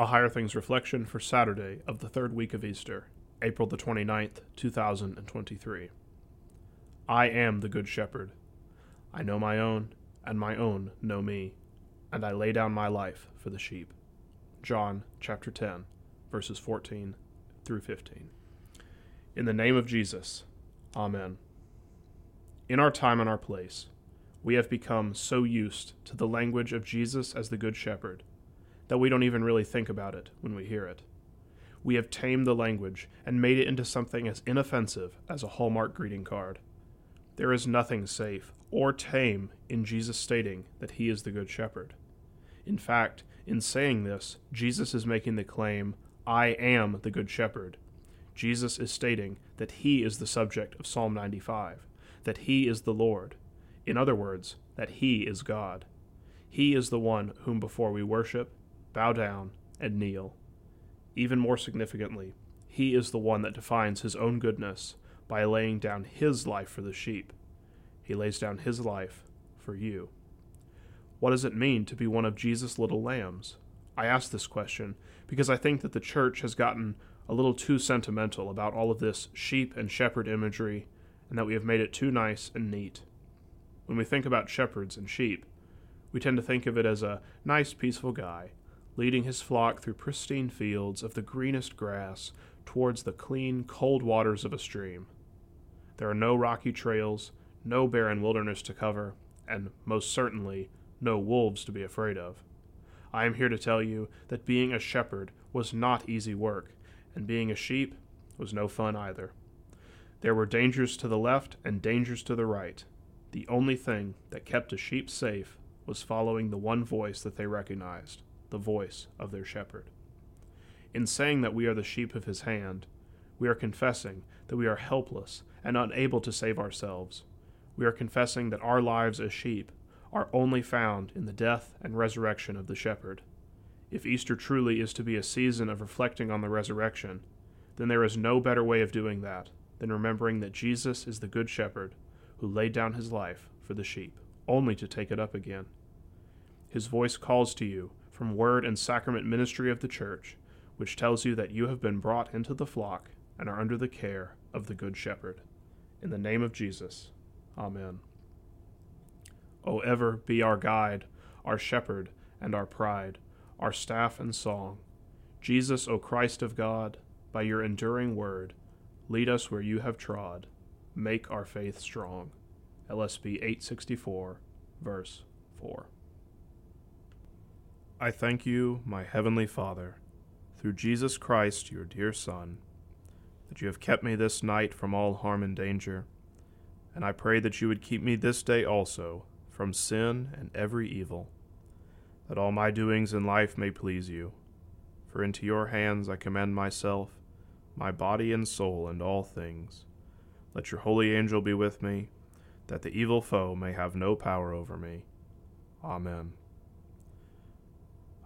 A Higher Things Reflection for Saturday of the third week of Easter, April the 29th, 2023. I am the Good Shepherd. I know my own, and my own know me, and I lay down my life for the sheep. John chapter 10, verses 14 through 15. In the name of Jesus, Amen. In our time and our place, we have become so used to the language of Jesus as the Good Shepherd that we don't even really think about it when we hear it. We have tamed the language and made it into something as inoffensive as a Hallmark greeting card. There is nothing safe or tame in Jesus stating that he is the Good Shepherd. In fact, in saying this, Jesus is making the claim, I am the Good Shepherd. Jesus is stating that he is the subject of Psalm 95, that he is the Lord. In other words, that he is God. He is the one whom before we worship, bow down, and kneel. Even more significantly, he is the one that defines his own goodness by laying down his life for the sheep. He lays down his life for you. What does it mean to be one of Jesus' little lambs? I ask this question because I think that the church has gotten a little too sentimental about all of this sheep and shepherd imagery, and that we have made it too nice and neat. When we think about shepherds and sheep, we tend to think of it as a nice, peaceful guy leading his flock through pristine fields of the greenest grass towards the clean, cold waters of a stream. There are no rocky trails, no barren wilderness to cover, and most certainly no wolves to be afraid of. I am here to tell you that being a shepherd was not easy work, and being a sheep was no fun either. There were dangers to the left and dangers to the right. The only thing that kept a sheep safe was following the one voice that they recognized the voice of their shepherd. In saying that we are the sheep of his hand, we are confessing that we are helpless and unable to save ourselves. We are confessing that our lives as sheep are only found in the death and resurrection of the shepherd. If Easter truly is to be a season of reflecting on the resurrection, then there is no better way of doing that than remembering that Jesus is the Good Shepherd who laid down his life for the sheep, only to take it up again. His voice calls to you from word and sacrament ministry of the Church, which tells you that you have been brought into the flock and are under the care of the Good Shepherd. In the name of Jesus, Amen. O ever be our guide, our shepherd, and our pride, our staff and song. Jesus, O Christ of God, by your enduring word, lead us where you have trod. Make our faith strong. LSB 864, verse 4. I thank you, my heavenly Father, through Jesus Christ, your dear Son, that you have kept me this night from all harm and danger, and I pray that you would keep me this day also from sin and every evil, that all my doings in life may please you. For into your hands I commend myself, my body and soul, and all things. Let your holy angel be with me, that the evil foe may have no power over me. Amen.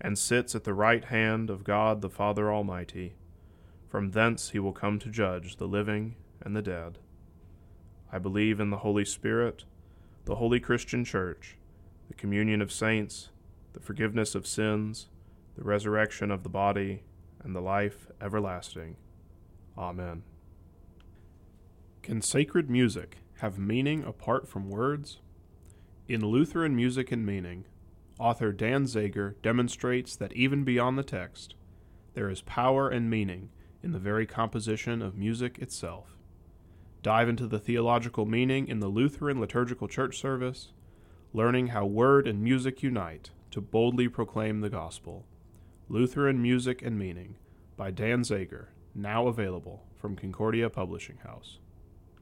and sits at the right hand of God the Father Almighty. From thence he will come to judge the living and the dead. I believe in the Holy Spirit, the holy Christian Church, the communion of saints, the forgiveness of sins, the resurrection of the body, and the life everlasting. Amen. Can sacred music have meaning apart from words? In Lutheran Music and Meaning, author Dan Zager demonstrates that even beyond the text, there is power and meaning in the very composition of music itself. Dive into the theological meaning in the Lutheran liturgical church service, learning how word and music unite to boldly proclaim the gospel. Lutheran Music and Meaning by Dan Zager, now available from Concordia Publishing House.